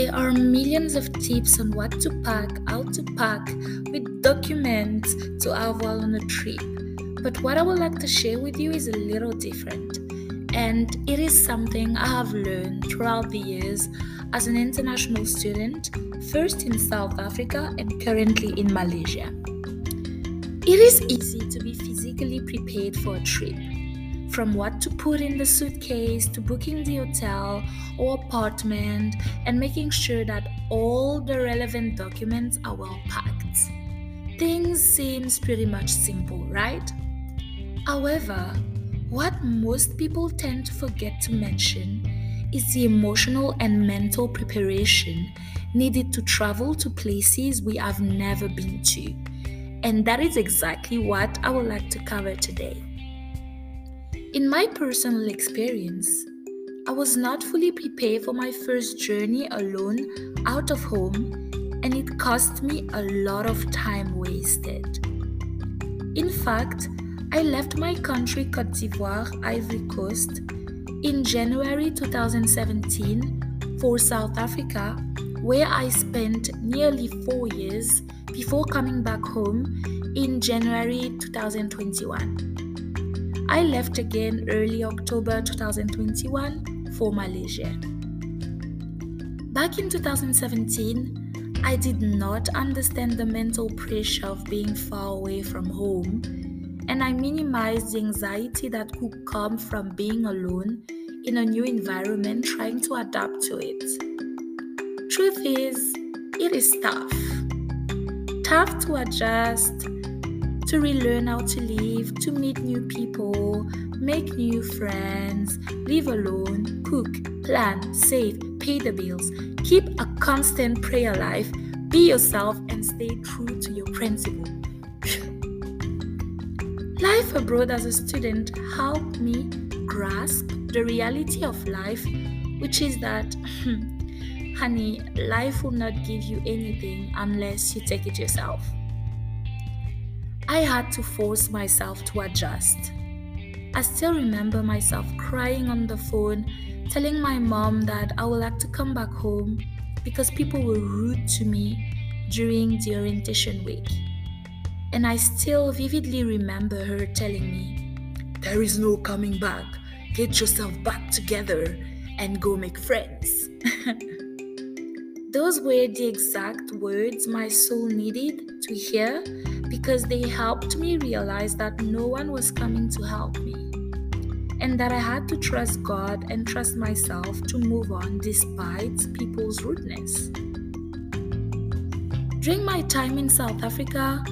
There are millions of tips on what to pack, how to pack, with documents to have while on a trip. But what I would like to share with you is a little different. And it is something I have learned throughout the years as an international student, first in South Africa and currently in Malaysia. It is easy to be physically prepared for a trip from what to put in the suitcase to booking the hotel or apartment and making sure that all the relevant documents are well packed. Things seems pretty much simple, right? However, what most people tend to forget to mention is the emotional and mental preparation needed to travel to places we have never been to. And that is exactly what I would like to cover today. In my personal experience, I was not fully prepared for my first journey alone out of home, and it cost me a lot of time wasted. In fact, I left my country, Cote d'Ivoire, Ivory Coast, in January 2017 for South Africa, where I spent nearly four years before coming back home in January 2021. I left again early October 2021 for Malaysia. Back in 2017, I did not understand the mental pressure of being far away from home, and I minimized the anxiety that could come from being alone in a new environment trying to adapt to it. Truth is, it is tough. Tough to adjust to relearn how to live, to meet new people, make new friends, live alone, cook, plan, save, pay the bills, keep a constant prayer life, be yourself, and stay true to your principle. life abroad as a student helped me grasp the reality of life, which is that, hmm, honey, life will not give you anything unless you take it yourself. I had to force myself to adjust. I still remember myself crying on the phone, telling my mom that I would like to come back home because people were rude to me during the orientation week. And I still vividly remember her telling me, There is no coming back. Get yourself back together and go make friends. Those were the exact words my soul needed to hear because they helped me realize that no one was coming to help me and that I had to trust God and trust myself to move on despite people's rudeness. During my time in South Africa,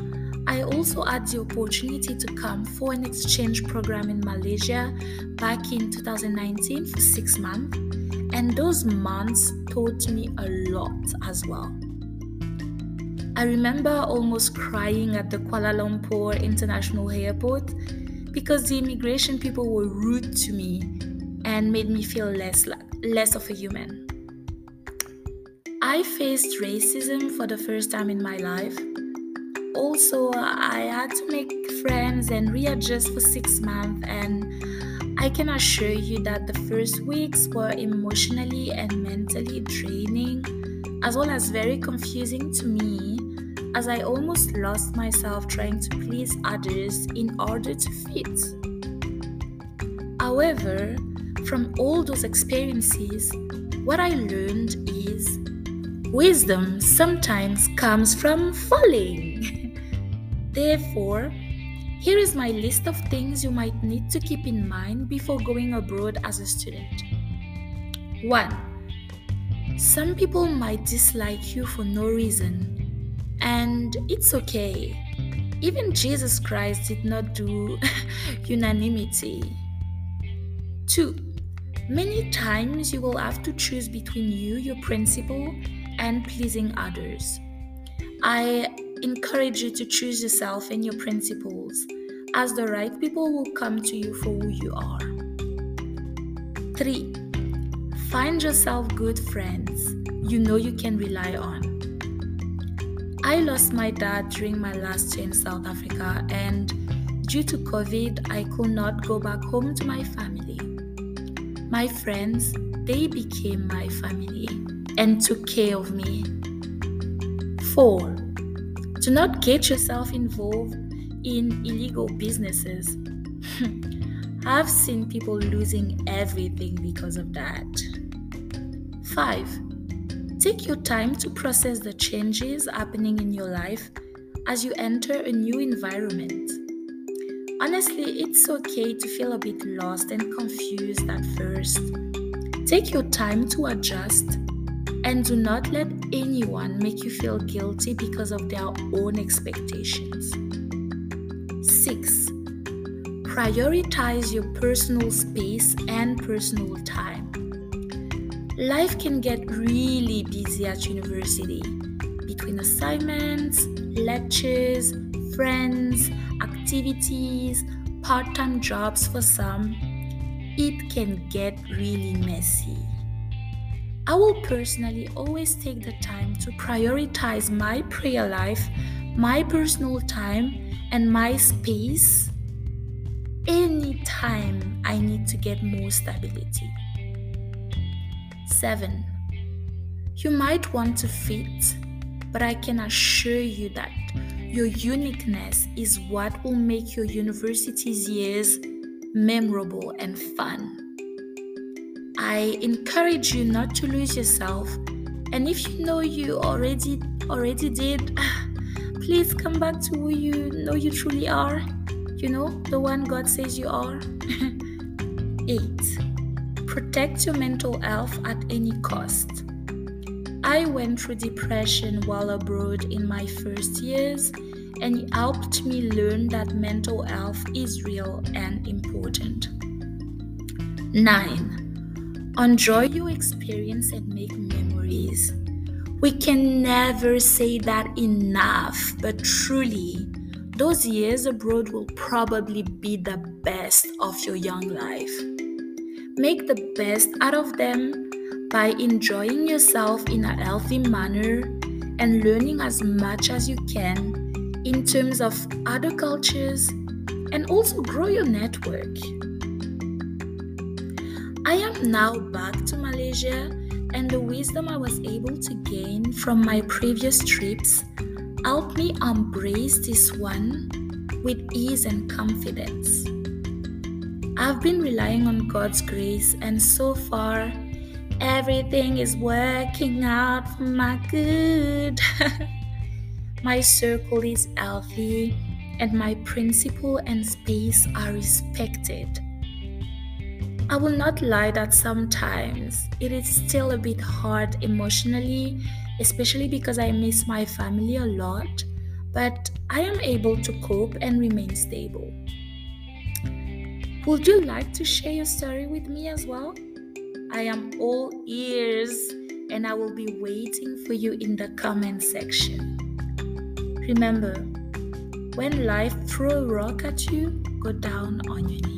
I also had the opportunity to come for an exchange program in Malaysia back in 2019 for six months, and those months taught me a lot as well. I remember almost crying at the Kuala Lumpur International Airport because the immigration people were rude to me and made me feel less less of a human. I faced racism for the first time in my life. Also, uh, I had to make friends and readjust for 6 months and I can assure you that the first weeks were emotionally and mentally draining as well as very confusing to me as I almost lost myself trying to please others in order to fit. However, from all those experiences, what I learned is wisdom sometimes comes from falling. Therefore, here is my list of things you might need to keep in mind before going abroad as a student. 1. Some people might dislike you for no reason and it's okay. Even Jesus Christ did not do unanimity. Two, many times you will have to choose between you, your principle, and pleasing others. I encourage you to choose yourself and your principles, as the right people will come to you for who you are. 3. Find yourself good friends you know you can rely on. I lost my dad during my last year in South Africa, and due to COVID, I could not go back home to my family. My friends, they became my family, and took care of me. 4. Do not get yourself involved in illegal businesses. I've seen people losing everything because of that. 5. Take your time to process the changes happening in your life as you enter a new environment. Honestly, it's okay to feel a bit lost and confused at first. Take your time to adjust and do not let anyone make you feel guilty because of their own expectations. 6. Prioritize your personal space and personal time. Life can get really busy at university between assignments, lectures, friends, activities, part time jobs for some. It can get really messy. I will personally always take the time to prioritize my prayer life, my personal time, and my space anytime I need to get more stability. 7. You might want to fit, but I can assure you that your uniqueness is what will make your university's years memorable and fun. I encourage you not to lose yourself, and if you know you already already did, please come back to who you know you truly are. You know, the one God says you are. 8 protect your mental health at any cost. I went through depression while abroad in my first years, and it helped me learn that mental health is real and important. 9. Enjoy your experience and make memories. We can never say that enough, but truly, those years abroad will probably be the best of your young life. Make the best out of them by enjoying yourself in a healthy manner and learning as much as you can in terms of other cultures and also grow your network. I am now back to Malaysia, and the wisdom I was able to gain from my previous trips helped me embrace this one with ease and confidence. I've been relying on God's grace, and so far, everything is working out for my good. my circle is healthy, and my principle and space are respected. I will not lie that sometimes it is still a bit hard emotionally, especially because I miss my family a lot, but I am able to cope and remain stable. Would you like to share your story with me as well? I am all ears and I will be waiting for you in the comment section. Remember, when life throws a rock at you, go down on your knees.